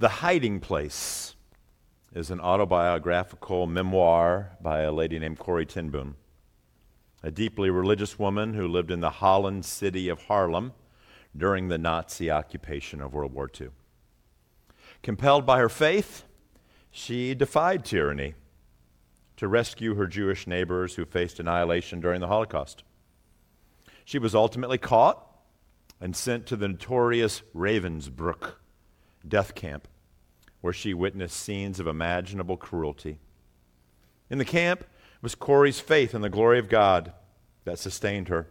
The Hiding Place is an autobiographical memoir by a lady named Corrie ten Boom, a deeply religious woman who lived in the Holland city of Haarlem during the Nazi occupation of World War II. Compelled by her faith, she defied tyranny to rescue her Jewish neighbors who faced annihilation during the Holocaust. She was ultimately caught and sent to the notorious Ravensbrück death camp, where she witnessed scenes of imaginable cruelty. In the camp was Corrie's faith in the glory of God that sustained her.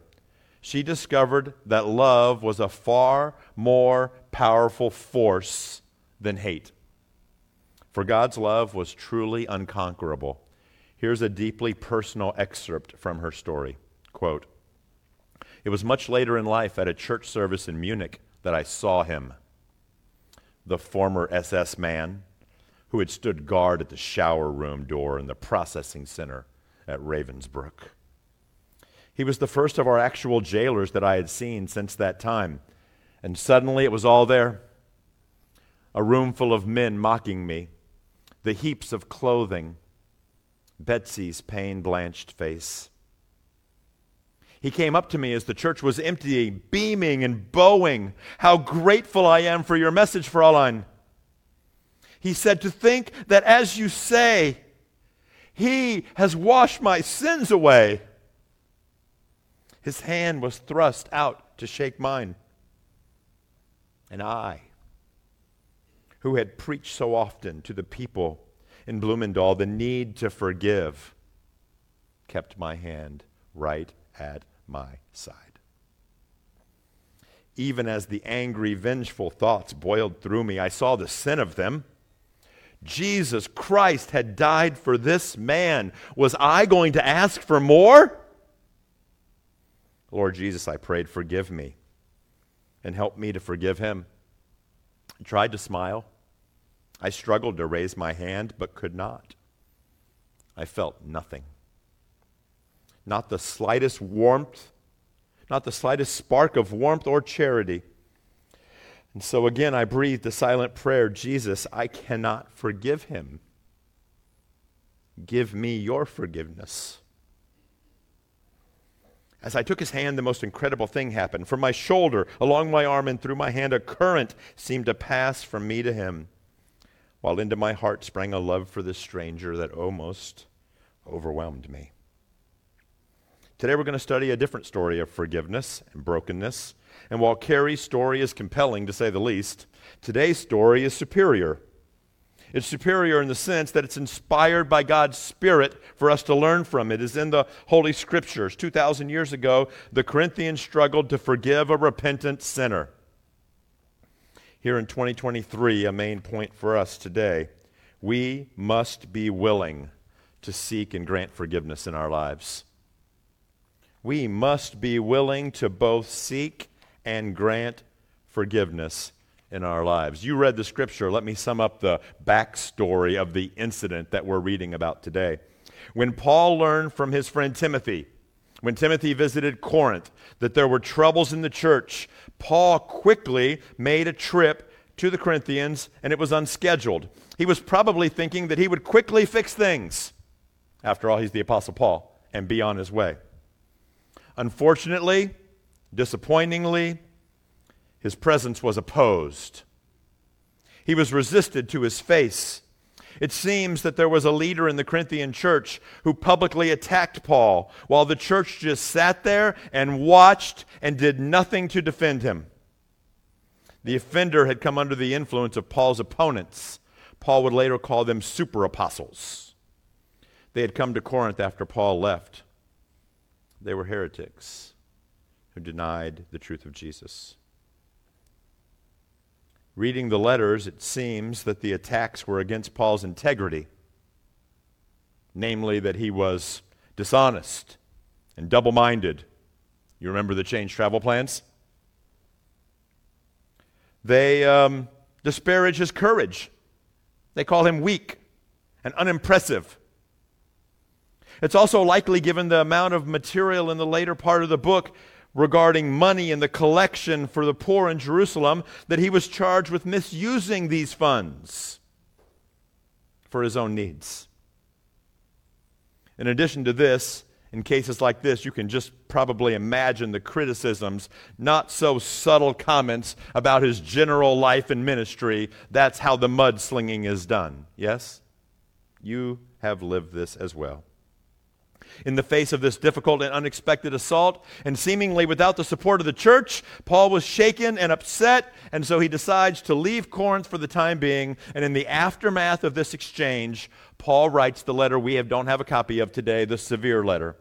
She discovered that love was a far more powerful force than hate. For God's love was truly unconquerable. Here's a deeply personal excerpt from her story. Quote, it was much later in life at a church service in Munich that I saw him, the former SS man who had stood guard at the shower room door in the processing center at Ravensbrück. He was the first of our actual jailers that I had seen since that time. And suddenly it was all there a room full of men mocking me, the heaps of clothing, Betsy's pain blanched face. He came up to me as the church was emptying, beaming and bowing. How grateful I am for your message, Fräulein. He said, To think that as you say, He has washed my sins away. His hand was thrust out to shake mine. And I, who had preached so often to the people in Bloemendaal the need to forgive, kept my hand right at my side. Even as the angry, vengeful thoughts boiled through me, I saw the sin of them. Jesus Christ had died for this man. Was I going to ask for more? Lord Jesus, I prayed, forgive me and help me to forgive him. I tried to smile. I struggled to raise my hand, but could not. I felt nothing not the slightest warmth, not the slightest spark of warmth or charity. And so again, I breathed the silent prayer Jesus, I cannot forgive him. Give me your forgiveness. As I took his hand, the most incredible thing happened. From my shoulder, along my arm, and through my hand, a current seemed to pass from me to him, while into my heart sprang a love for this stranger that almost overwhelmed me. Today we're going to study a different story of forgiveness and brokenness. And while Carrie's story is compelling, to say the least, today's story is superior. It's superior in the sense that it's inspired by God's Spirit for us to learn from. It is in the Holy Scriptures. 2,000 years ago, the Corinthians struggled to forgive a repentant sinner. Here in 2023, a main point for us today we must be willing to seek and grant forgiveness in our lives we must be willing to both seek and grant forgiveness in our lives. You read the scripture. Let me sum up the backstory of the incident that we're reading about today. When Paul learned from his friend Timothy, when Timothy visited Corinth, that there were troubles in the church, Paul quickly made a trip to the Corinthians, and it was unscheduled. He was probably thinking that he would quickly fix things. After all, he's the Apostle Paul, and be on his way. Unfortunately, disappointingly, his presence was opposed. He was resisted to his face. It seems that there was a leader in the Corinthian church who publicly attacked Paul, while the church just sat there and watched and did nothing to defend him. The offender had come under the influence of Paul's opponents. Paul would later call them super apostles. They had come to Corinth after Paul left. They were heretics who denied the truth of Jesus. Reading the letters, it seems that the attacks were against Paul's integrity, namely, that he was dishonest and double minded. You remember the changed travel plans? They um, disparage his courage. They call him weak and unimpressive. It's also likely, given the amount of material in the later part of the book, regarding money and the collection for the poor in Jerusalem that he was charged with misusing these funds for his own needs. In addition to this, in cases like this, you can just probably imagine the criticisms, not so subtle comments about his general life and ministry. That's how the mudslinging is done. Yes? You have lived this as well. In the face of this difficult and unexpected assault, and seemingly without the support of the church, Paul was shaken and upset, and so he decides to leave Corinth for the time being. And in the aftermath of this exchange, Paul writes the letter we have, don't have a copy of today, the severe letter,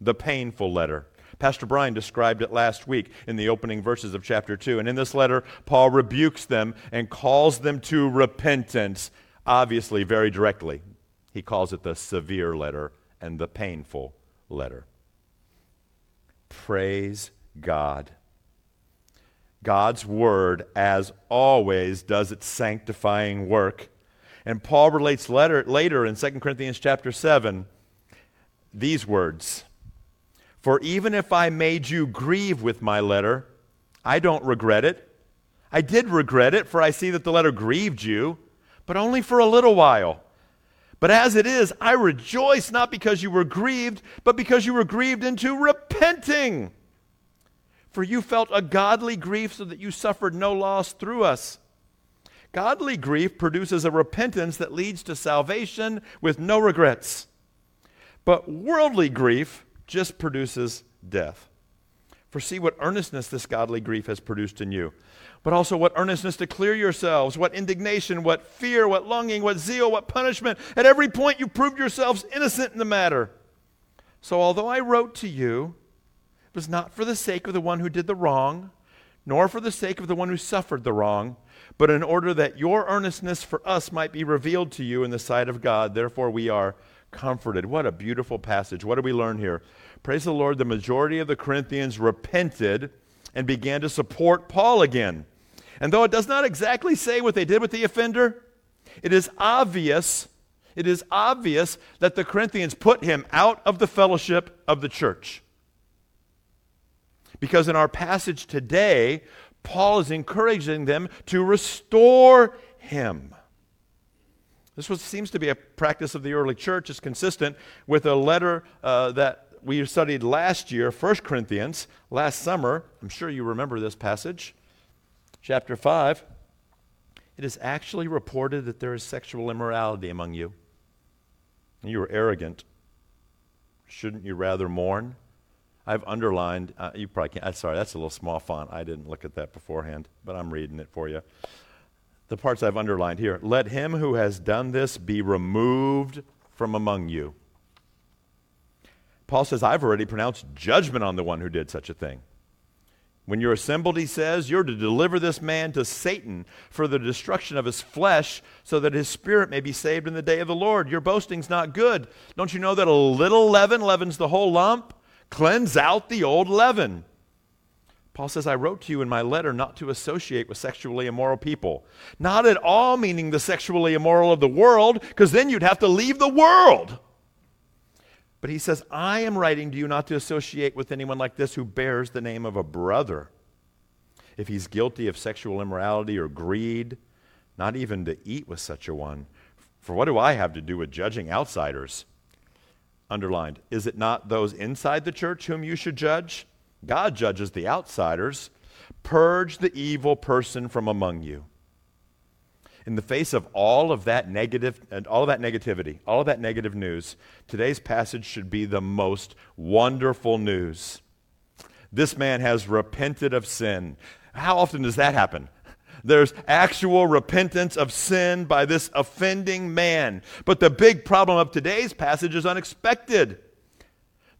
the painful letter. Pastor Brian described it last week in the opening verses of chapter 2. And in this letter, Paul rebukes them and calls them to repentance, obviously, very directly. He calls it the severe letter and the painful letter. Praise God. God's word, as always, does its sanctifying work. And Paul relates letter, later in 2 Corinthians chapter 7 these words For even if I made you grieve with my letter, I don't regret it. I did regret it, for I see that the letter grieved you, but only for a little while. But as it is, I rejoice not because you were grieved, but because you were grieved into repenting. For you felt a godly grief so that you suffered no loss through us. Godly grief produces a repentance that leads to salvation with no regrets. But worldly grief just produces death. For see what earnestness this godly grief has produced in you but also what earnestness to clear yourselves, what indignation, what fear, what longing, what zeal, what punishment. At every point, you proved yourselves innocent in the matter. So, although I wrote to you, it was not for the sake of the one who did the wrong, nor for the sake of the one who suffered the wrong, but in order that your earnestness for us might be revealed to you in the sight of God. Therefore, we are comforted. What a beautiful passage. What do we learn here? Praise the Lord, the majority of the Corinthians repented and began to support Paul again. And though it does not exactly say what they did with the offender, it is obvious, it is obvious that the Corinthians put him out of the fellowship of the church. Because in our passage today, Paul is encouraging them to restore him. This was, seems to be a practice of the early church. It's consistent with a letter uh, that we studied last year, 1 Corinthians, last summer. I'm sure you remember this passage chapter 5, it is actually reported that there is sexual immorality among you. You are arrogant. Shouldn't you rather mourn? I've underlined, uh, you probably can't, uh, sorry, that's a little small font. I didn't look at that beforehand, but I'm reading it for you. The parts I've underlined here. Let him who has done this be removed from among you. Paul says, I've already pronounced judgment on the one who did such a thing. When you're assembled, he says, you're to deliver this man to Satan for the destruction of his flesh, so that his spirit may be saved in the day of the Lord. Your boasting's not good. Don't you know that a little leaven leavens the whole lump? Cleanse out the old leaven. Paul says, I wrote to you in my letter not to associate with sexually immoral people. Not at all meaning the sexually immoral of the world, because then you'd have to leave the world. But he says, I am writing to you not to associate with anyone like this who bears the name of a brother. If he's guilty of sexual immorality or greed, not even to eat with such a one. For what do I have to do with judging outsiders? Underlined, is it not those inside the church whom you should judge? God judges the outsiders. Purge the evil person from among you in the face of all of that negative and all of that negativity, all of that negative news, today's passage should be the most wonderful news. This man has repented of sin. How often does that happen? There's actual repentance of sin by this offending man. But the big problem of today's passage is unexpected.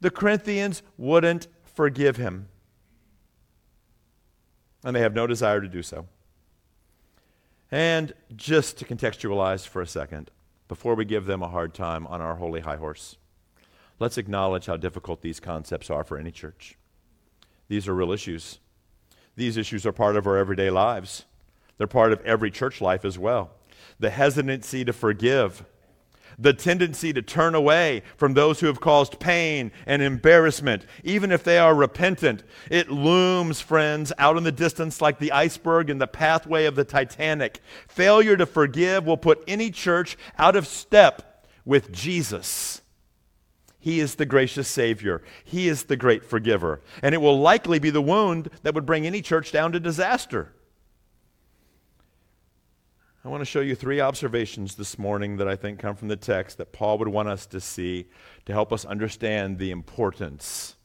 The Corinthians wouldn't forgive him, and they have no desire to do so. And just to contextualize for a second, before we give them a hard time on our holy high horse, let's acknowledge how difficult these concepts are for any church. These are real issues. These issues are part of our everyday lives, they're part of every church life as well. The hesitancy to forgive, the tendency to turn away from those who have caused pain and embarrassment, even if they are repentant. It looms, friends, out in the distance like the iceberg in the pathway of the Titanic. Failure to forgive will put any church out of step with Jesus. He is the gracious Savior. He is the great forgiver. And it will likely be the wound that would bring any church down to disaster. I want to show you three observations this morning that I think come from the text that Paul would want us to see to help us understand the importance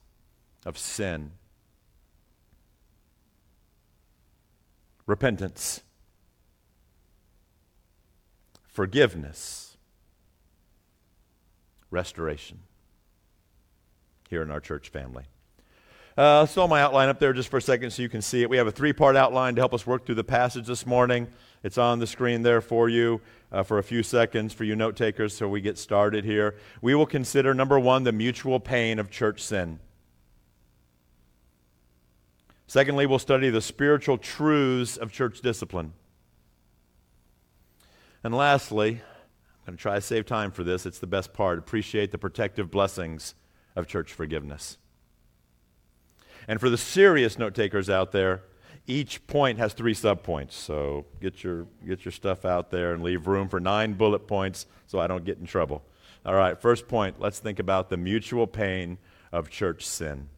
of sin. Repentance, forgiveness, restoration here in our church family. Uh, saw my outline up there just for a second so you can see it. We have a three part outline to help us work through the passage this morning. It's on the screen there for you uh, for a few seconds for you note takers so we get started here. We will consider number one, the mutual pain of church sin. Secondly, we'll study the spiritual truths of church discipline. And lastly, I'm going to try to save time for this. It's the best part. Appreciate the protective blessings of church forgiveness. And for the serious note takers out there, each point has three subpoints. So get your, get your stuff out there and leave room for nine bullet points so I don't get in trouble. All right, first point let's think about the mutual pain of church sin.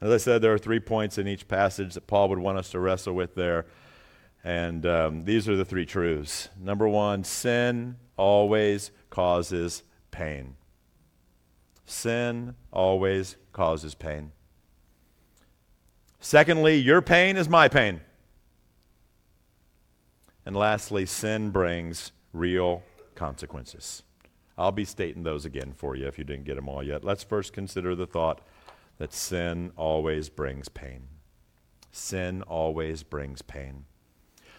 As I said, there are three points in each passage that Paul would want us to wrestle with there. And um, these are the three truths. Number one, sin always causes pain. Sin always causes pain. Secondly, your pain is my pain. And lastly, sin brings real consequences. I'll be stating those again for you if you didn't get them all yet. Let's first consider the thought that sin always brings pain. Sin always brings pain.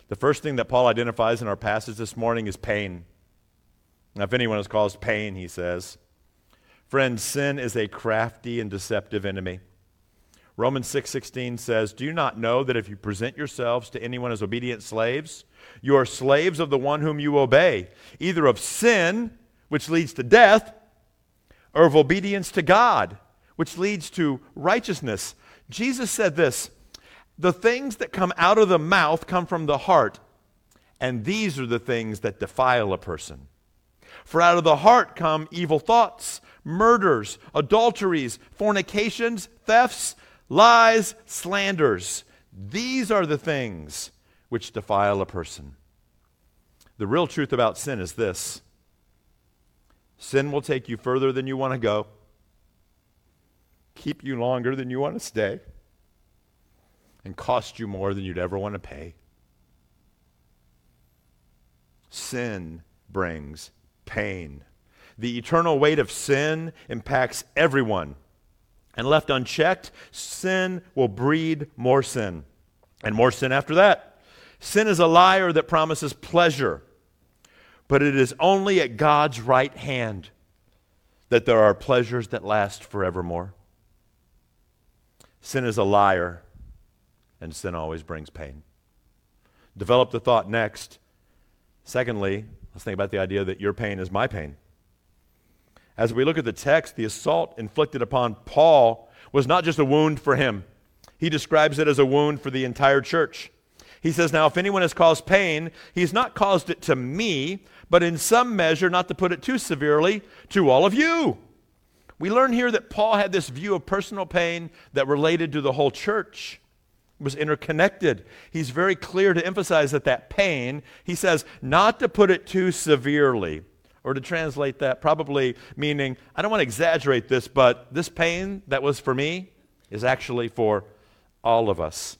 The first thing that Paul identifies in our passage this morning is pain. Now, if anyone has caused pain, he says, Friend, sin is a crafty and deceptive enemy. Romans 6:16 6, says, "Do you not know that if you present yourselves to anyone as obedient slaves, you are slaves of the one whom you obey, either of sin, which leads to death, or of obedience to God, which leads to righteousness?" Jesus said this, "The things that come out of the mouth come from the heart, and these are the things that defile a person." For out of the heart come evil thoughts, murders, adulteries, fornications, thefts, lies, slanders. These are the things which defile a person. The real truth about sin is this sin will take you further than you want to go, keep you longer than you want to stay, and cost you more than you'd ever want to pay. Sin brings pain. The eternal weight of sin impacts everyone and left unchecked, sin will breed more sin. And more sin after that. Sin is a liar that promises pleasure, but it is only at God's right hand that there are pleasures that last forevermore. Sin is a liar, and sin always brings pain. Develop the thought next. Secondly, let's think about the idea that your pain is my pain. As we look at the text, the assault inflicted upon Paul was not just a wound for him, he describes it as a wound for the entire church. He says, Now, if anyone has caused pain, he's not caused it to me, but in some measure, not to put it too severely, to all of you. We learn here that Paul had this view of personal pain that related to the whole church. It was interconnected. He's very clear to emphasize that that pain, he says, not to put it too severely. Or to translate that, probably meaning, I don't want to exaggerate this, but this pain that was for me is actually for all of us.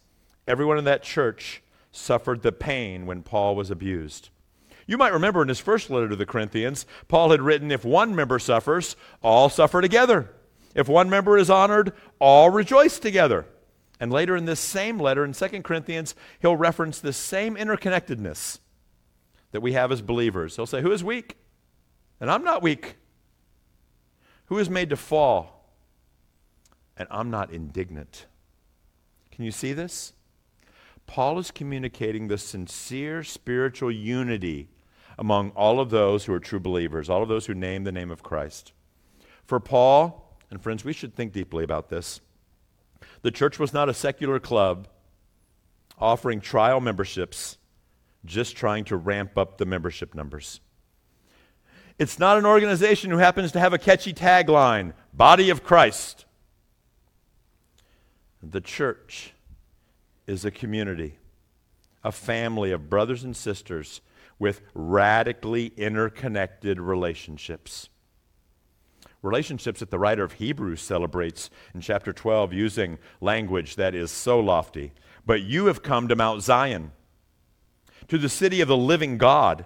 Everyone in that church suffered the pain when Paul was abused. You might remember in his first letter to the Corinthians, Paul had written, If one member suffers, all suffer together. If one member is honored, all rejoice together. And later in this same letter, in 2 Corinthians, he'll reference this same interconnectedness that we have as believers. He'll say, Who is weak? And I'm not weak. Who is made to fall? And I'm not indignant. Can you see this? Paul is communicating the sincere spiritual unity among all of those who are true believers, all of those who name the name of Christ. For Paul, and friends, we should think deeply about this. The church was not a secular club offering trial memberships, just trying to ramp up the membership numbers. It's not an organization who happens to have a catchy tagline Body of Christ. The church is a community, a family of brothers and sisters with radically interconnected relationships. Relationships that the writer of Hebrews celebrates in chapter 12 using language that is so lofty. But you have come to Mount Zion, to the city of the living God,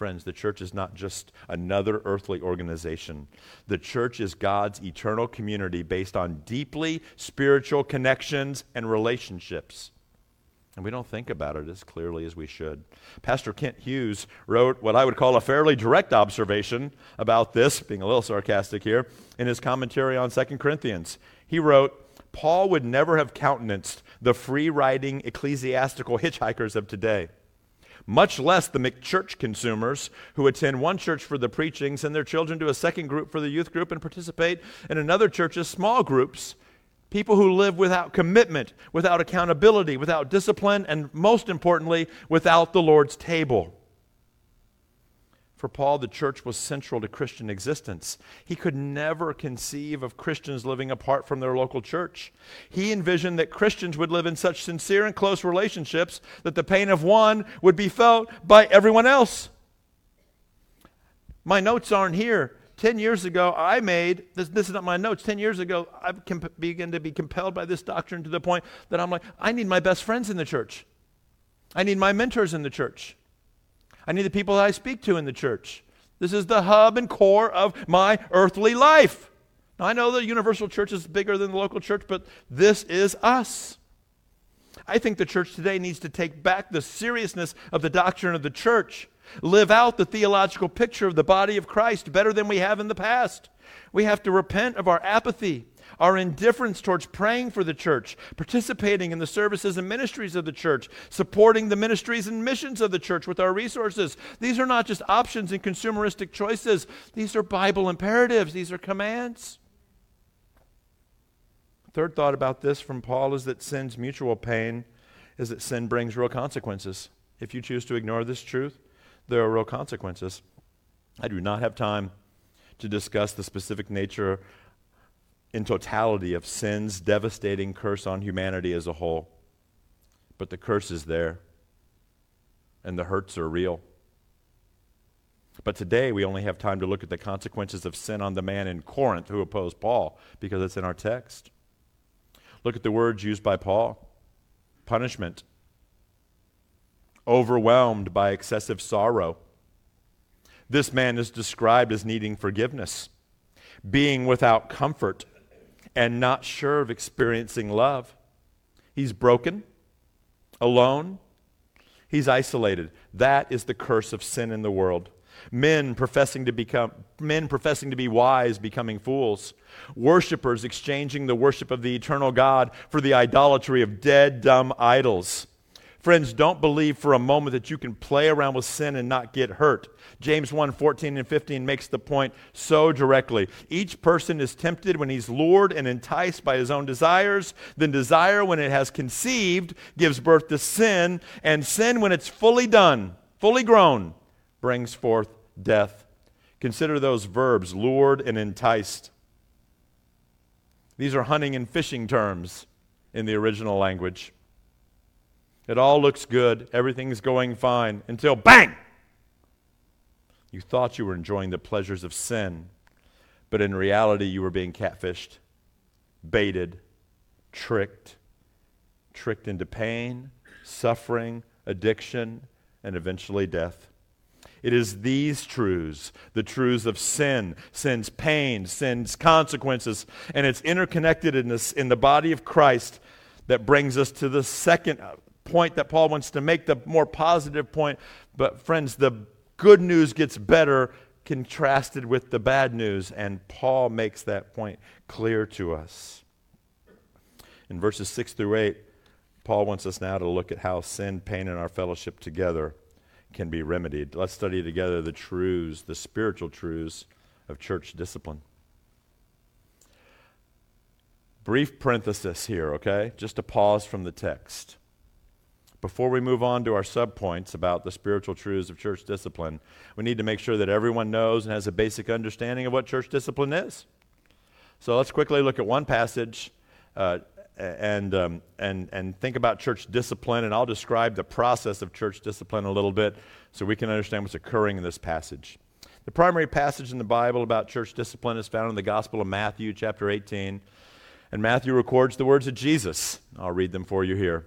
friends, the church is not just another earthly organization. The church is God's eternal community based on deeply spiritual connections and relationships. And we don't think about it as clearly as we should. Pastor Kent Hughes wrote what I would call a fairly direct observation about this, being a little sarcastic here, in his commentary on 2 Corinthians. He wrote, Paul would never have countenanced the free riding ecclesiastical hitchhikers of today, much less the McChurch consumers who attend one church for the preaching, send their children to a second group for the youth group, and participate in another church's small groups People who live without commitment, without accountability, without discipline, and most importantly, without the Lord's table. For Paul, the church was central to Christian existence. He could never conceive of Christians living apart from their local church. He envisioned that Christians would live in such sincere and close relationships that the pain of one would be felt by everyone else. My notes aren't here, 10 years ago, I made this, this is not my notes. 10 years ago, I comp- began to be compelled by this doctrine to the point that I'm like, I need my best friends in the church. I need my mentors in the church. I need the people that I speak to in the church. This is the hub and core of my earthly life. Now, I know the universal church is bigger than the local church, but this is us. I think the church today needs to take back the seriousness of the doctrine of the church live out the theological picture of the body of Christ better than we have in the past. We have to repent of our apathy, our indifference towards praying for the church, participating in the services and ministries of the church, supporting the ministries and missions of the church with our resources. These are not just options and consumeristic choices, these are Bible imperatives, these are commands. Third thought about this from Paul is that sin's mutual pain is that sin brings real consequences. If you choose to ignore this truth, there are real consequences. I do not have time to discuss the specific nature in totality of sin's devastating curse on humanity as a whole. But the curse is there, and the hurts are real. But today we only have time to look at the consequences of sin on the man in Corinth who opposed Paul, because it's in our text. Look at the words used by Paul punishment, overwhelmed by excessive sorrow. This man is described as needing forgiveness, being without comfort, and not sure of experiencing love. He's broken, alone, he's isolated. That is the curse of sin in the world. Men professing to become men professing to be wise becoming fools. Worshippers exchanging the worship of the eternal God for the idolatry of dead dumb idols. Friends, don't believe for a moment that you can play around with sin and not get hurt. James 1 14 and 15 makes the point so directly. Each person is tempted when he's lured and enticed by his own desires. Then desire, when it has conceived, gives birth to sin. And sin, when it's fully done, fully grown, brings forth death. Consider those verbs lured and enticed. These are hunting and fishing terms in the original language. It all looks good, everything's going fine, until bang! You thought you were enjoying the pleasures of sin, but in reality, you were being catfished, baited, tricked, tricked into pain, suffering, addiction, and eventually death. It is these truths, the truths of sin, sin's pain, sin's consequences, and its interconnectedness in the body of Christ that brings us to the second point that Paul wants to make, the more positive point. But, friends, the good news gets better contrasted with the bad news, and Paul makes that point clear to us. In verses 6 through 8, Paul wants us now to look at how sin, pain, and our fellowship together can be remedied. Let's study together the truths, the spiritual truths of church discipline. Brief parenthesis here, okay? Just a pause from the text. Before we move on to our subpoints about the spiritual truths of church discipline, we need to make sure that everyone knows and has a basic understanding of what church discipline is. So let's quickly look at one passage uh, and, um, and, and think about church discipline, and I'll describe the process of church discipline a little bit so we can understand what's occurring in this passage. The primary passage in the Bible about church discipline is found in the Gospel of Matthew, chapter 18. And Matthew records the words of Jesus. I'll read them for you here.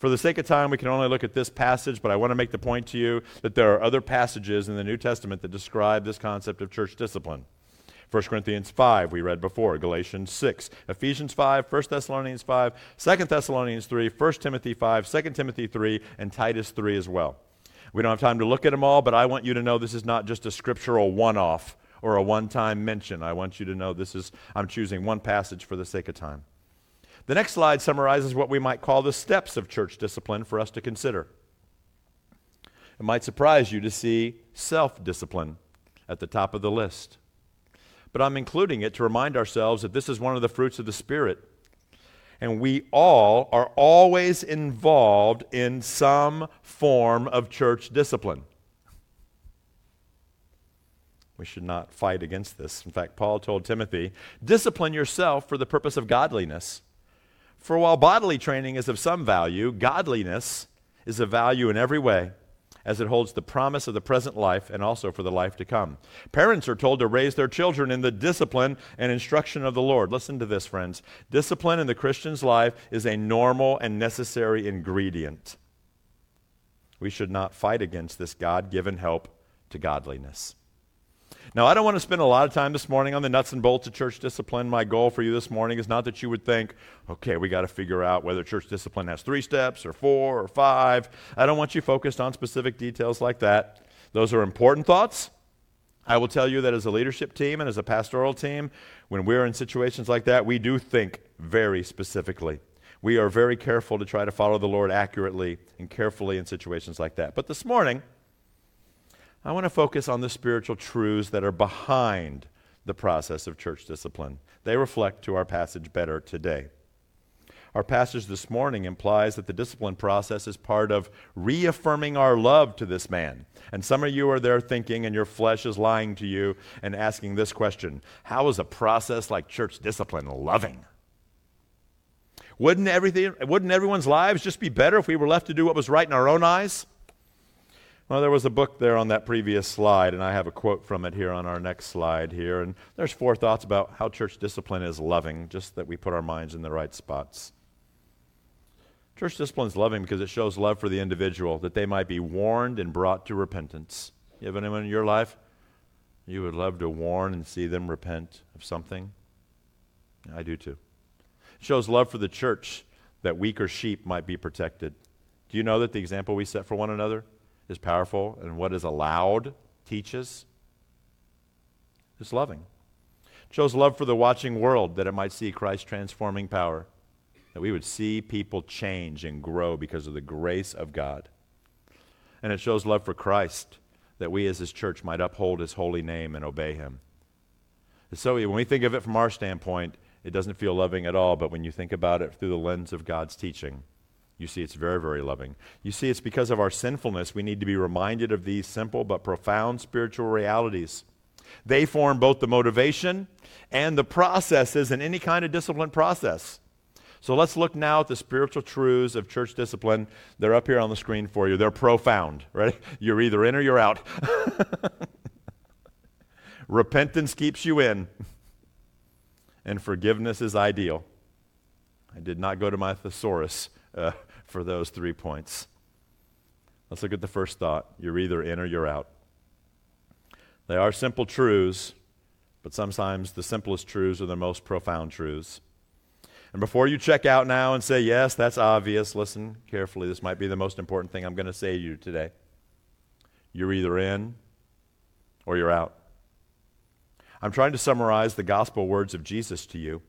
For the sake of time, we can only look at this passage, but I want to make the point to you that there are other passages in the New Testament that describe this concept of church discipline. 1 Corinthians 5, we read before, Galatians 6, Ephesians 5, 1 Thessalonians 5, 2 Thessalonians 3, 1 Timothy 5, 2 Timothy 3, and Titus 3 as well. We don't have time to look at them all, but I want you to know this is not just a scriptural one off or a one time mention. I want you to know this is, I'm choosing one passage for the sake of time. The next slide summarizes what we might call the steps of church discipline for us to consider. It might surprise you to see self discipline at the top of the list. But I'm including it to remind ourselves that this is one of the fruits of the Spirit. And we all are always involved in some form of church discipline. We should not fight against this. In fact, Paul told Timothy, discipline yourself for the purpose of godliness. For while bodily training is of some value, godliness is of value in every way, as it holds the promise of the present life and also for the life to come. Parents are told to raise their children in the discipline and instruction of the Lord. Listen to this, friends. Discipline in the Christian's life is a normal and necessary ingredient. We should not fight against this God given help to godliness. Now, I don't want to spend a lot of time this morning on the nuts and bolts of church discipline. My goal for you this morning is not that you would think, okay, we got to figure out whether church discipline has three steps or four or five. I don't want you focused on specific details like that. Those are important thoughts. I will tell you that as a leadership team and as a pastoral team, when we're in situations like that, we do think very specifically. We are very careful to try to follow the Lord accurately and carefully in situations like that. But this morning, I want to focus on the spiritual truths that are behind the process of church discipline. They reflect to our passage better today. Our passage this morning implies that the discipline process is part of reaffirming our love to this man. And some of you are there thinking, and your flesh is lying to you and asking this question How is a process like church discipline loving? Wouldn't, everything, wouldn't everyone's lives just be better if we were left to do what was right in our own eyes? Well, there was a book there on that previous slide, and I have a quote from it here on our next slide here. And there's four thoughts about how church discipline is loving, just that we put our minds in the right spots. Church discipline is loving because it shows love for the individual, that they might be warned and brought to repentance. You have anyone in your life you would love to warn and see them repent of something? I do too. It shows love for the church, that weaker sheep might be protected. Do you know that the example we set for one another is powerful and what is allowed teaches is loving. It shows love for the watching world that it might see Christ's transforming power, that we would see people change and grow because of the grace of God. And it shows love for Christ, that we as his church might uphold his holy name and obey him. So when we think of it from our standpoint, it doesn't feel loving at all, but when you think about it through the lens of God's teaching, you see, it's very, very loving. You see, it's because of our sinfulness we need to be reminded of these simple but profound spiritual realities. They form both the motivation and the processes in any kind of discipline process. So let's look now at the spiritual truths of church discipline. They're up here on the screen for you. They're profound, right? You're either in or you're out. Repentance keeps you in, and forgiveness is ideal. I did not go to my thesaurus uh, for those three points. Let's look at the first thought. You're either in or you're out. They are simple truths, but sometimes the simplest truths are the most profound truths. And before you check out now and say, yes, that's obvious, listen carefully. This might be the most important thing I'm going to say to you today. You're either in or you're out. I'm trying to summarize the gospel words of Jesus to you.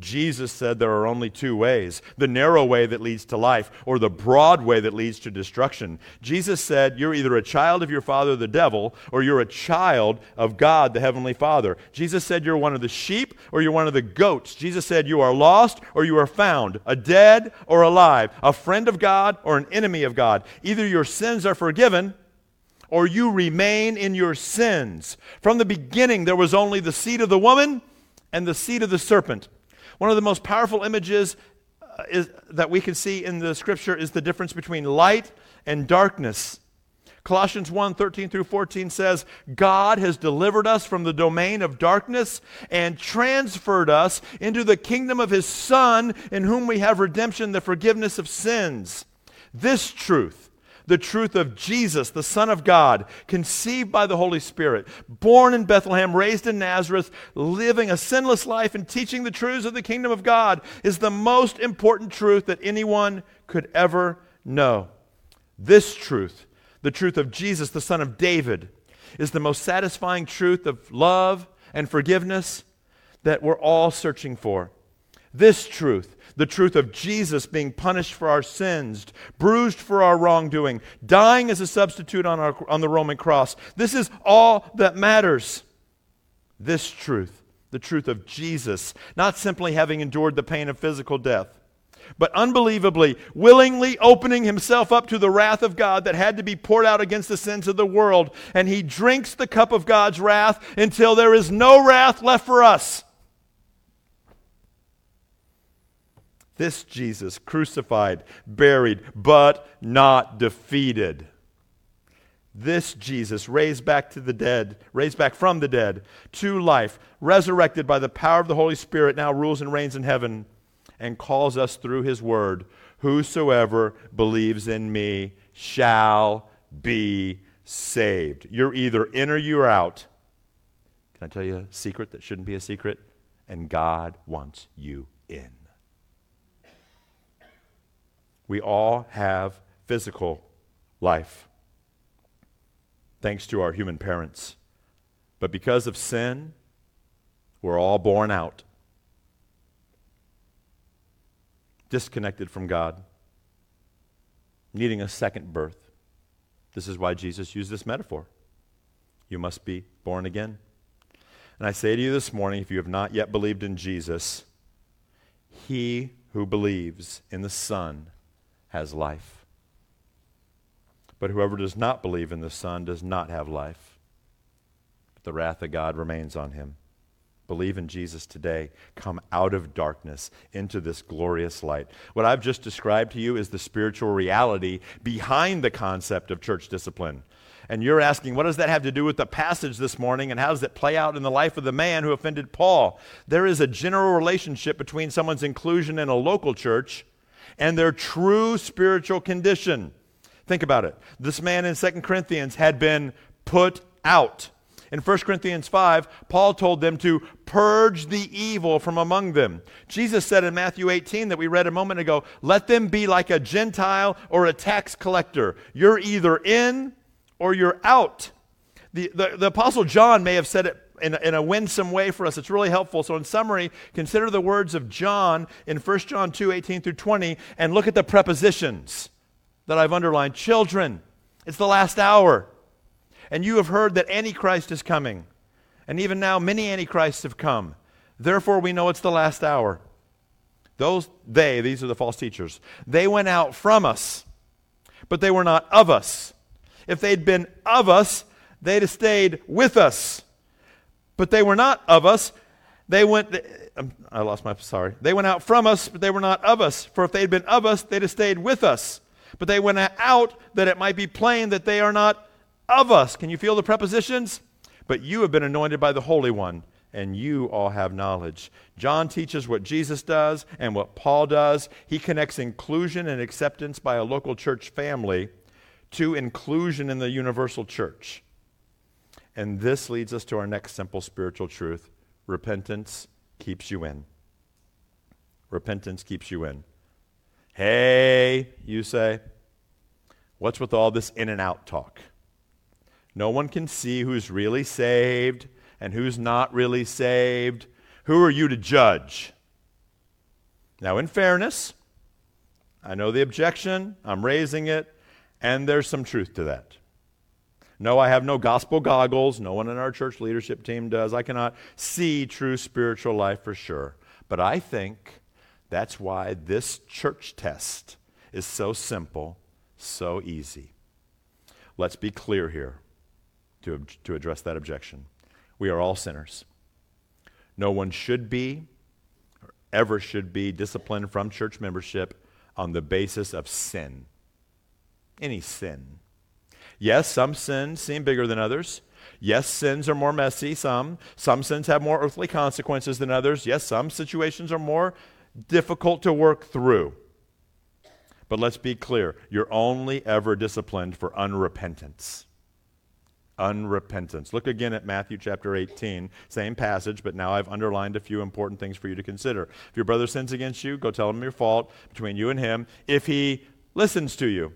Jesus said there are only two ways the narrow way that leads to life, or the broad way that leads to destruction. Jesus said, You're either a child of your father, the devil, or you're a child of God, the heavenly Father. Jesus said, You're one of the sheep, or you're one of the goats. Jesus said, You are lost, or you are found, a dead or alive, a friend of God, or an enemy of God. Either your sins are forgiven, or you remain in your sins. From the beginning, there was only the seed of the woman and the seed of the serpent. One of the most powerful images uh, is, that we can see in the scripture is the difference between light and darkness. Colossians 1 13 through 14 says, God has delivered us from the domain of darkness and transferred us into the kingdom of his Son, in whom we have redemption, the forgiveness of sins. This truth the truth of Jesus, the Son of God, conceived by the Holy Spirit, born in Bethlehem, raised in Nazareth, living a sinless life and teaching the truths of the kingdom of God is the most important truth that anyone could ever know. This truth, the truth of Jesus, the Son of David, is the most satisfying truth of love and forgiveness that we're all searching for. This truth, the truth of Jesus being punished for our sins, bruised for our wrongdoing, dying as a substitute on, our, on the Roman cross. This is all that matters. This truth, the truth of Jesus, not simply having endured the pain of physical death, but unbelievably, willingly opening himself up to the wrath of God that had to be poured out against the sins of the world. And he drinks the cup of God's wrath until there is no wrath left for us. This Jesus, crucified, buried, but not defeated. This Jesus, raised back to the dead, raised back from the dead to life, resurrected by the power of the Holy Spirit, now rules and reigns in heaven and calls us through his word Whosoever believes in me shall be saved. You're either in or you're out. Can I tell you a secret that shouldn't be a secret? And God wants you in. We all have physical life, thanks to our human parents. But because of sin, we're all born out, disconnected from God, needing a second birth. This is why Jesus used this metaphor. You must be born again. And I say to you this morning if you have not yet believed in Jesus, he who believes in the Son has life. But whoever does not believe in the Son does not have life. But the wrath of God remains on him. Believe in Jesus today. Come out of darkness into this glorious light. What I've just described to you is the spiritual reality behind the concept of church discipline. And you're asking, what does that have to do with the passage this morning, and how does it play out in the life of the man who offended Paul? There is a general relationship between someone's inclusion in a local church and their true spiritual condition. Think about it. This man in 2 Corinthians had been put out. In 1 Corinthians 5, Paul told them to purge the evil from among them. Jesus said in Matthew 18 that we read a moment ago, let them be like a Gentile or a tax collector. You're either in or you're out. The, the, the Apostle John may have said it in a, in a winsome way for us. It's really helpful. So, in summary, consider the words of John in 1 John 2 18 through 20 and look at the prepositions that I've underlined. Children, it's the last hour. And you have heard that Antichrist is coming. And even now, many Antichrists have come. Therefore, we know it's the last hour. Those, they, these are the false teachers, they went out from us, but they were not of us. If they'd been of us, they'd have stayed with us but they were not of us. They went, I lost my, sorry. They went out from us, but they were not of us. For if they had been of us, they'd have stayed with us. But they went out that it might be plain that they are not of us. Can you feel the prepositions? But you have been anointed by the Holy One, and you all have knowledge. John teaches what Jesus does and what Paul does. He connects inclusion and acceptance by a local church family to inclusion in the universal church. And this leads us to our next simple spiritual truth repentance keeps you in. Repentance keeps you in. Hey, you say, what's with all this in and out talk? No one can see who's really saved and who's not really saved. Who are you to judge? Now, in fairness, I know the objection, I'm raising it, and there's some truth to that. No, I have no gospel goggles. No one in our church leadership team does. I cannot see true spiritual life for sure. But I think that's why this church test is so simple, so easy. Let's be clear here to, to address that objection. We are all sinners. No one should be, or ever should be, disciplined from church membership on the basis of sin. Any sin. Yes, some sins seem bigger than others. Yes, sins are more messy, some. Some sins have more earthly consequences than others. Yes, some situations are more difficult to work through. But let's be clear you're only ever disciplined for unrepentance. Unrepentance. Look again at Matthew chapter 18, same passage, but now I've underlined a few important things for you to consider. If your brother sins against you, go tell him your fault between you and him. If he listens to you,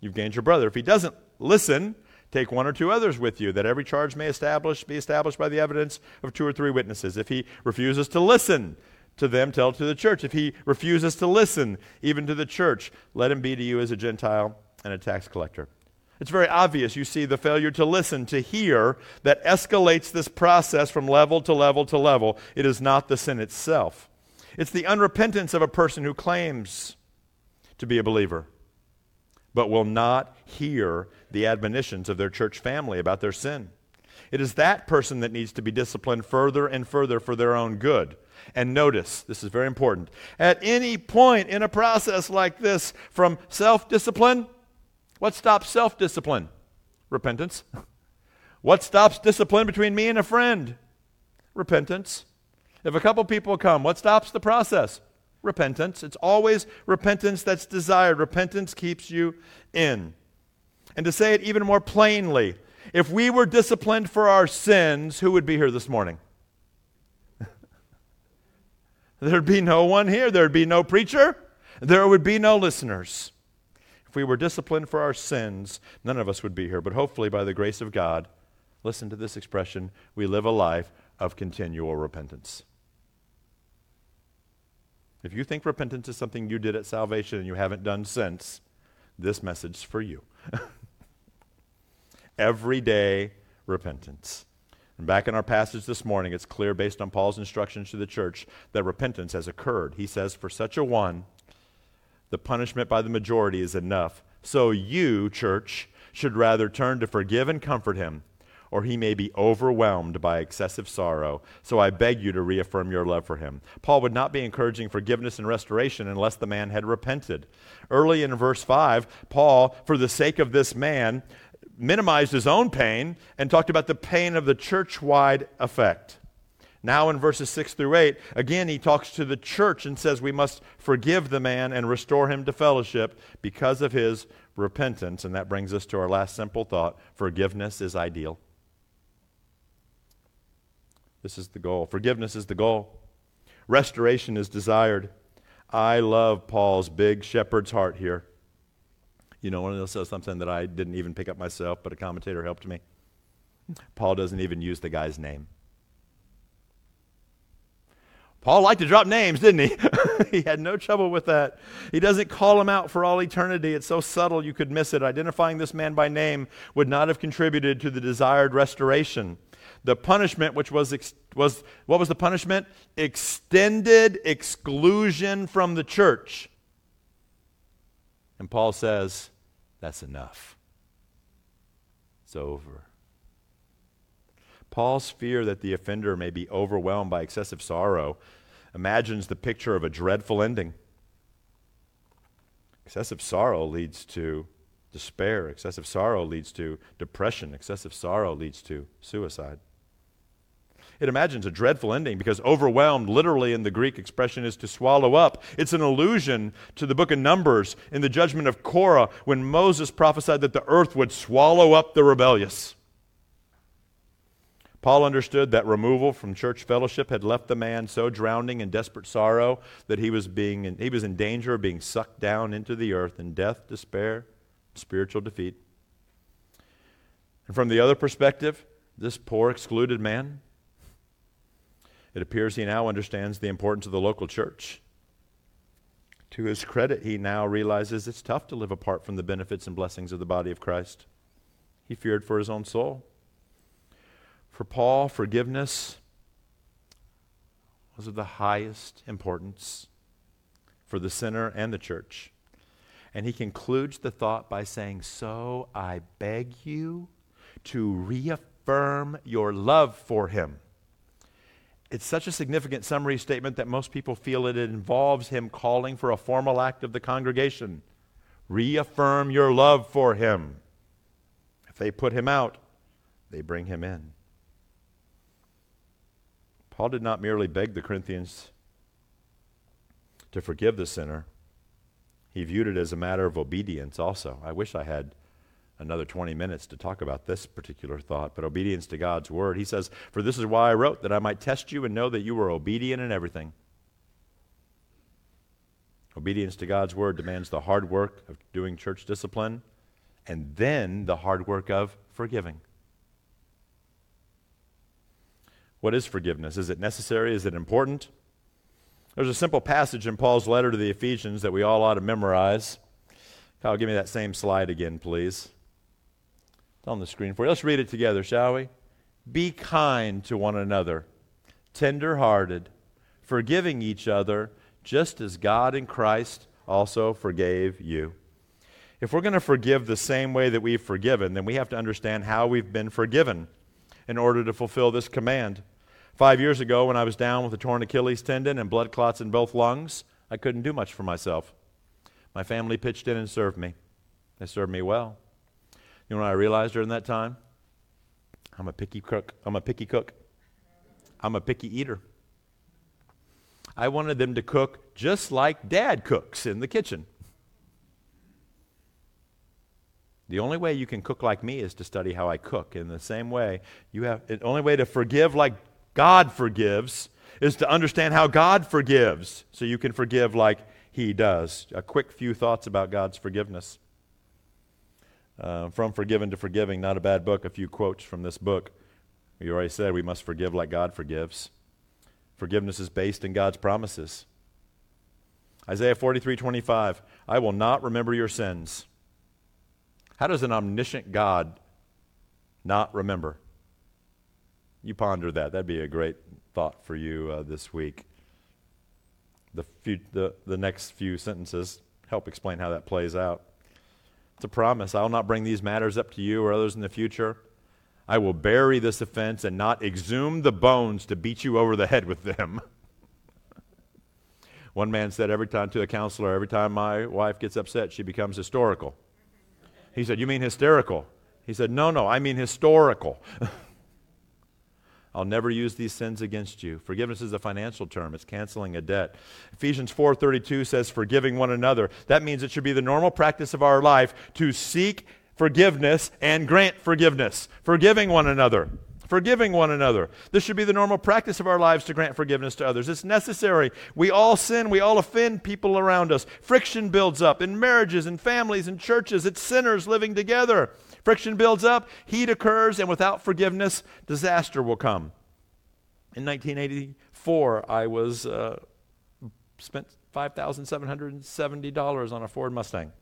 you've gained your brother. If he doesn't listen, take one or two others with you, that every charge may establish, be established by the evidence of two or three witnesses. If he refuses to listen to them, tell to the church. If he refuses to listen, even to the church, let him be to you as a Gentile and a tax collector. It's very obvious. You see the failure to listen, to hear, that escalates this process from level to level to level. It is not the sin itself, it's the unrepentance of a person who claims to be a believer but will not hear the admonitions of their church family about their sin. It is that person that needs to be disciplined further and further for their own good. And notice, this is very important. At any point in a process like this, from self discipline, what stops self discipline? Repentance. What stops discipline between me and a friend? Repentance. If a couple people come, what stops the process? Repentance. It's always repentance that's desired. Repentance keeps you in. And to say it even more plainly, if we were disciplined for our sins, who would be here this morning? There'd be no one here. There'd be no preacher. There would be no listeners. If we were disciplined for our sins, none of us would be here. But hopefully, by the grace of God, listen to this expression we live a life of continual repentance. If you think repentance is something you did at salvation and you haven't done since, this message is for you. Everyday repentance. And back in our passage this morning, it's clear based on Paul's instructions to the church that repentance has occurred. He says, For such a one, the punishment by the majority is enough. So you, church, should rather turn to forgive and comfort him or he may be overwhelmed by excessive sorrow. So I beg you to reaffirm your love for him. Paul would not be encouraging forgiveness and restoration unless the man had repented. Early in verse 5, Paul, for the sake of this man, minimized his own pain and talked about the pain of the church wide effect. Now, in verses 6 through 8, again, he talks to the church and says we must forgive the man and restore him to fellowship because of his repentance. And that brings us to our last simple thought forgiveness is ideal. This is the goal. Forgiveness is the goal. Restoration is desired. I love Paul's big shepherd's heart here. You know, one of those says something that I didn't even pick up myself, but a commentator helped me. Paul doesn't even use the guy's name. Paul liked to drop names, didn't he? he had no trouble with that. He doesn't call him out for all eternity. It's so subtle you could miss it. Identifying this man by name would not have contributed to the desired restoration the punishment, which was, ex- was what was the punishment? Extended exclusion from the church. And Paul says, that's enough. It's over. Paul's fear that the offender may be overwhelmed by excessive sorrow imagines the picture of a dreadful ending. Excessive sorrow leads to despair. Excessive sorrow leads to depression. Excessive sorrow leads to suicide. It imagines a dreadful ending because overwhelmed, literally in the Greek expression, is to swallow up. It's an allusion to the book of Numbers in the judgment of Korah when Moses prophesied that the earth would swallow up the rebellious. Paul understood that removal from church fellowship had left the man so drowning in desperate sorrow that he was, being in, he was in danger of being sucked down into the earth in death, despair, spiritual defeat. And from the other perspective, this poor excluded man, it appears he now understands the importance of the local church. To his credit, he now realizes it's tough to live apart from the benefits and blessings of the body of Christ. He feared for his own soul. For Paul, forgiveness was of the highest importance for the sinner and the church. And he concludes the thought by saying, So I beg you to reaffirm your love for him. It's such a significant summary statement that most people feel it involves him calling for a formal act of the congregation. Reaffirm your love for him. If they put him out, they bring him in. Paul did not merely beg the Corinthians to forgive the sinner, he viewed it as a matter of obedience also. I wish I had another 20 minutes to talk about this particular thought, but obedience to God's word. He says, For this is why I wrote, that I might test you and know that you were obedient in everything. Obedience to God's word demands the hard work of doing church discipline and then the hard work of forgiving. What is forgiveness? Is it necessary? Is it important? There's a simple passage in Paul's letter to the Ephesians that we all ought to memorize. Kyle, give me that same slide again, please. It's on the screen for you. Let's read it together, shall we? Be kind to one another, tender hearted, forgiving each other, just as God in Christ also forgave you. If we're going to forgive the same way that we've forgiven, then we have to understand how we've been forgiven in order to fulfill this command. Five years ago, when I was down with a torn Achilles tendon and blood clots in both lungs, I couldn't do much for myself. My family pitched in and served me. They served me well. You know what I realized during that time? I'm a picky cook. I'm a picky cook. I'm a picky eater. I wanted them to cook just like dad cooks in the kitchen. The only way you can cook like me is to study how I cook. In the same way, you have the only way to forgive like God forgives is to understand how God forgives so you can forgive like He does. A quick few thoughts about God's forgiveness. Uh, from Forgiven to Forgiving, not a bad book. A few quotes from this book. We already said we must forgive like God forgives. Forgiveness is based in God's promises. Isaiah 43 25, I will not remember your sins. How does an omniscient God not remember? you ponder that. That'd be a great thought for you uh, this week. The, few, the, the next few sentences help explain how that plays out. It's a promise. I will not bring these matters up to you or others in the future. I will bury this offense and not exhume the bones to beat you over the head with them. One man said every time to a counselor, every time my wife gets upset, she becomes historical. He said, You mean hysterical? He said, No, no, I mean historical. I'll never use these sins against you. Forgiveness is a financial term. It's canceling a debt. Ephesians 4:32 says forgiving one another. That means it should be the normal practice of our life to seek forgiveness and grant forgiveness. Forgiving one another. Forgiving one another. This should be the normal practice of our lives to grant forgiveness to others. It's necessary. We all sin. We all offend people around us. Friction builds up in marriages and families and churches. It's sinners living together. Friction builds up, heat occurs, and without forgiveness, disaster will come. In 1984, I was uh, spent $5,770 on a Ford Mustang.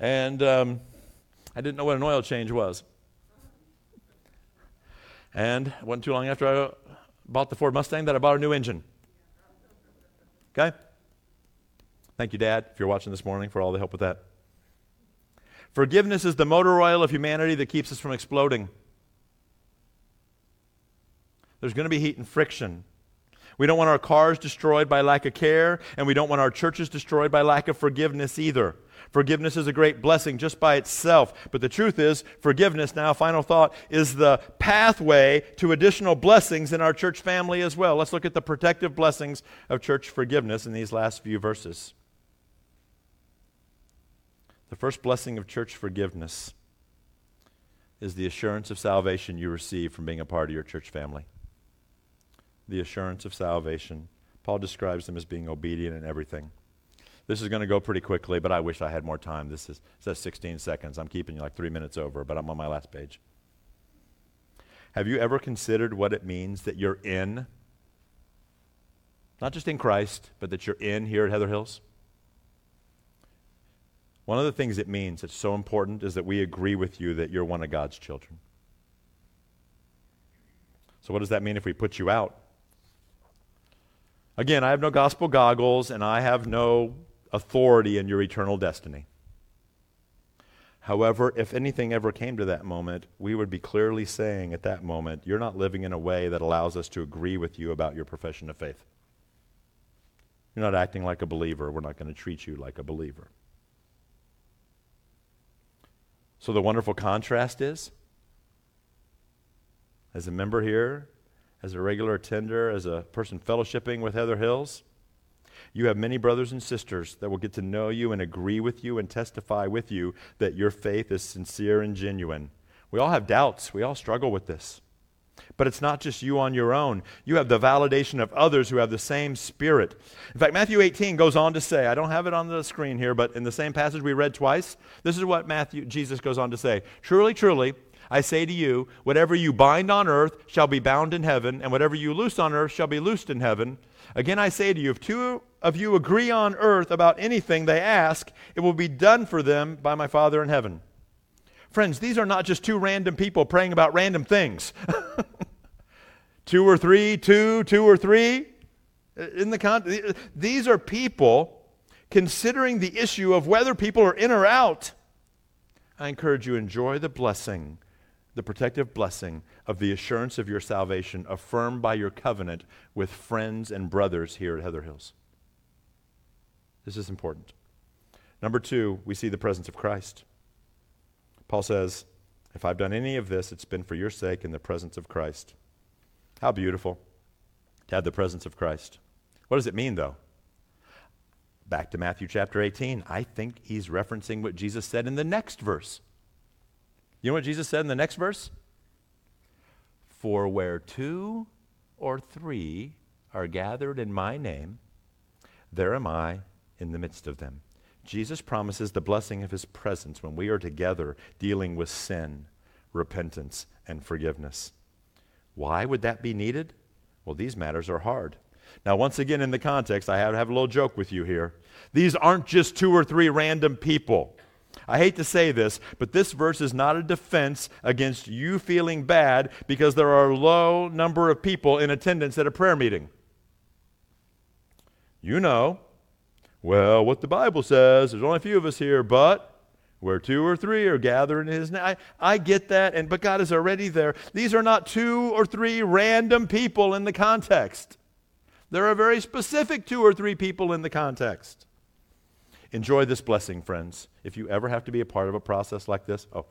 And um, I didn't know what an oil change was. And it wasn't too long after I bought the Ford Mustang that I bought a new engine. Okay? Thank you, Dad, if you're watching this morning, for all the help with that. Forgiveness is the motor oil of humanity that keeps us from exploding. There's going to be heat and friction. We don't want our cars destroyed by lack of care, and we don't want our churches destroyed by lack of forgiveness either. Forgiveness is a great blessing just by itself. But the truth is, forgiveness, now, final thought, is the pathway to additional blessings in our church family as well. Let's look at the protective blessings of church forgiveness in these last few verses. The first blessing of church forgiveness is the assurance of salvation you receive from being a part of your church family. The assurance of salvation. Paul describes them as being obedient in everything. This is going to go pretty quickly, but I wish I had more time. This is, says 16 seconds. I'm keeping you like three minutes over, but I'm on my last page. Have you ever considered what it means that you're in? Not just in Christ, but that you're in here at Heather Hills? One of the things it means that's so important is that we agree with you that you're one of God's children. So, what does that mean if we put you out? Again, I have no gospel goggles and I have no authority in your eternal destiny. However, if anything ever came to that moment, we would be clearly saying at that moment, you're not living in a way that allows us to agree with you about your profession of faith. You're not acting like a believer. We're not going to treat you like a believer. So the wonderful contrast is as a member here, as a regular attender, as a person fellowshipping with Heather Hills, you have many brothers and sisters that will get to know you and agree with you and testify with you that your faith is sincere and genuine. We all have doubts, we all struggle with this. But it's not just you on your own. You have the validation of others who have the same spirit. In fact, Matthew 18 goes on to say, I don't have it on the screen here, but in the same passage we read twice, this is what Matthew Jesus goes on to say. Truly, truly, I say to you, whatever you bind on earth shall be bound in heaven, and whatever you loose on earth shall be loosed in heaven. Again, I say to you, if two of you agree on earth about anything they ask, it will be done for them by my Father in heaven. Friends, these are not just two random people praying about random things. two or three, two, two or three. Uh, in the con- uh, these are people considering the issue of whether people are in or out. I encourage you enjoy the blessing the protective blessing of the assurance of your salvation affirmed by your covenant with friends and brothers here at Heather Hills. This is important. Number two, we see the presence of Christ. Paul says, If I've done any of this, it's been for your sake in the presence of Christ. How beautiful to have the presence of Christ. What does it mean, though? Back to Matthew chapter 18. I think he's referencing what Jesus said in the next verse. You know what Jesus said in the next verse? For where two or three are gathered in my name, there am I in the midst of them. Jesus promises the blessing of his presence when we are together dealing with sin, repentance, and forgiveness. Why would that be needed? Well, these matters are hard. Now, once again, in the context, I have to have a little joke with you here. These aren't just two or three random people. I hate to say this, but this verse is not a defense against you feeling bad because there are a low number of people in attendance at a prayer meeting. You know, well, what the Bible says, there's only a few of us here, but where two or three are gathered in his name. I, I get that, and but God is already there. These are not two or three random people in the context. There are very specific two or three people in the context. Enjoy this blessing, friends. If you ever have to be a part of a process like this, oh,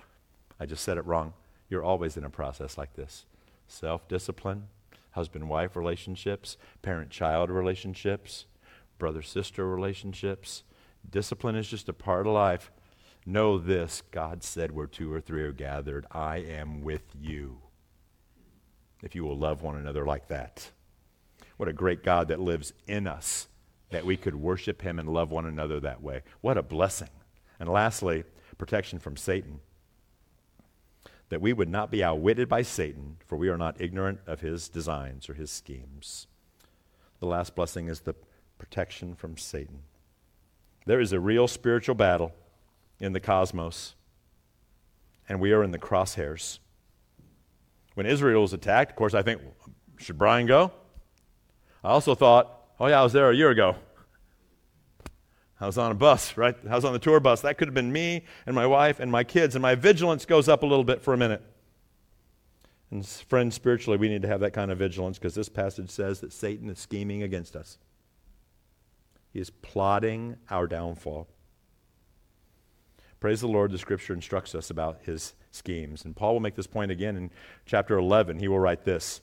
I just said it wrong. You're always in a process like this self discipline, husband wife relationships, parent child relationships, brother sister relationships. Discipline is just a part of life. Know this God said, where two or three are gathered, I am with you. If you will love one another like that. What a great God that lives in us that we could worship him and love one another that way. What a blessing. And lastly, protection from Satan. That we would not be outwitted by Satan, for we are not ignorant of his designs or his schemes. The last blessing is the protection from Satan. There is a real spiritual battle in the cosmos, and we are in the crosshairs. When Israel was attacked, of course, I think, should Brian go? I also thought, Oh, yeah, I was there a year ago. I was on a bus, right? I was on the tour bus. That could have been me and my wife and my kids, and my vigilance goes up a little bit for a minute. And friends, spiritually, we need to have that kind of vigilance because this passage says that Satan is scheming against us. He is plotting our downfall. Praise the Lord, the scripture instructs us about his schemes. And Paul will make this point again in chapter 11. He will write this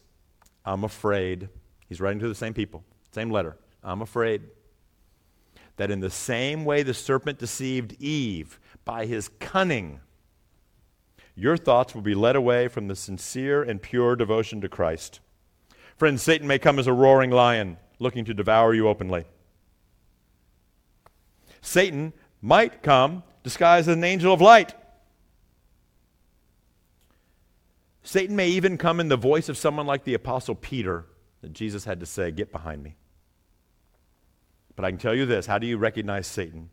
I'm afraid, he's writing to the same people, same letter. I'm afraid that in the same way the serpent deceived Eve by his cunning, your thoughts will be led away from the sincere and pure devotion to Christ. Friends, Satan may come as a roaring lion looking to devour you openly. Satan might come disguised as an angel of light. Satan may even come in the voice of someone like the Apostle Peter that Jesus had to say, Get behind me. But I can tell you this how do you recognize Satan?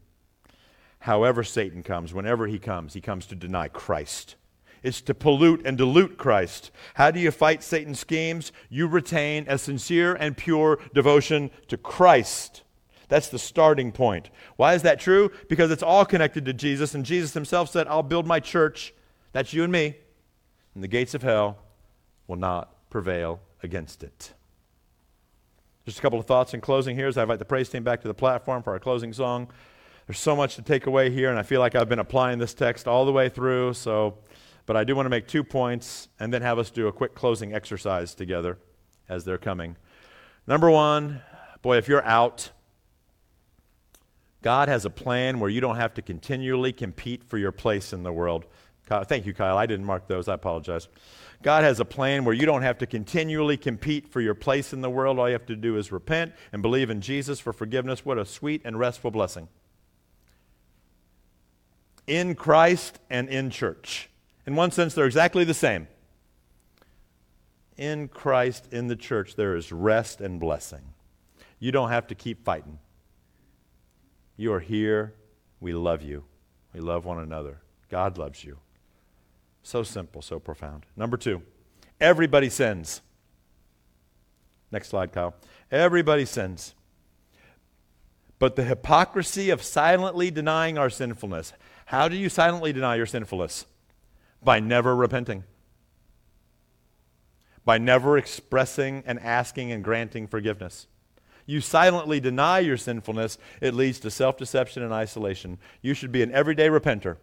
However, Satan comes, whenever he comes, he comes to deny Christ. It's to pollute and dilute Christ. How do you fight Satan's schemes? You retain a sincere and pure devotion to Christ. That's the starting point. Why is that true? Because it's all connected to Jesus, and Jesus himself said, I'll build my church. That's you and me. And the gates of hell will not prevail against it. Just a couple of thoughts in closing here as I invite the praise team back to the platform for our closing song. There's so much to take away here, and I feel like I've been applying this text all the way through. So, but I do want to make two points and then have us do a quick closing exercise together as they're coming. Number one, boy, if you're out, God has a plan where you don't have to continually compete for your place in the world. Thank you, Kyle. I didn't mark those. I apologize. God has a plan where you don't have to continually compete for your place in the world. All you have to do is repent and believe in Jesus for forgiveness. What a sweet and restful blessing. In Christ and in church. In one sense, they're exactly the same. In Christ, in the church, there is rest and blessing. You don't have to keep fighting. You are here. We love you. We love one another. God loves you. So simple, so profound. Number two, everybody sins. Next slide, Kyle. Everybody sins. But the hypocrisy of silently denying our sinfulness. How do you silently deny your sinfulness? By never repenting, by never expressing and asking and granting forgiveness. You silently deny your sinfulness, it leads to self deception and isolation. You should be an everyday repenter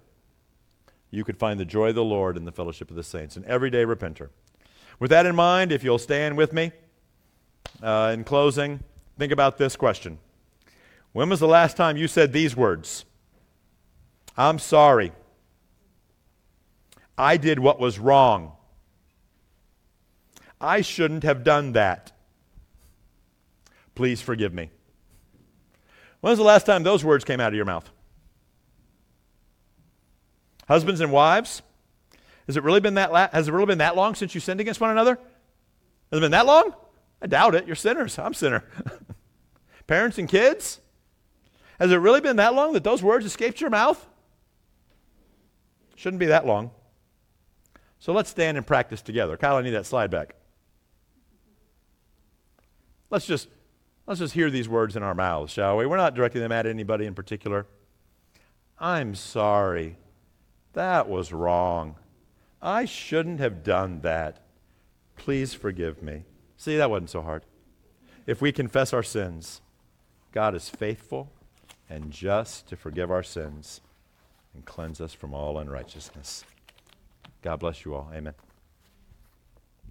you could find the joy of the Lord in the fellowship of the saints, an everyday repenter. With that in mind, if you'll stand with me uh, in closing, think about this question When was the last time you said these words? I'm sorry. I did what was wrong. I shouldn't have done that. Please forgive me. When was the last time those words came out of your mouth? Husbands and wives, has it really been that la- has it really been that long since you sinned against one another? Has it been that long? I doubt it. You're sinners. I'm sinner. Parents and kids, has it really been that long that those words escaped your mouth? Shouldn't be that long. So let's stand and practice together. Kyle, I need that slide back. Let's just let's just hear these words in our mouths, shall we? We're not directing them at anybody in particular. I'm sorry that was wrong. I shouldn't have done that. Please forgive me. See, that wasn't so hard. If we confess our sins, God is faithful and just to forgive our sins and cleanse us from all unrighteousness. God bless you all. Amen.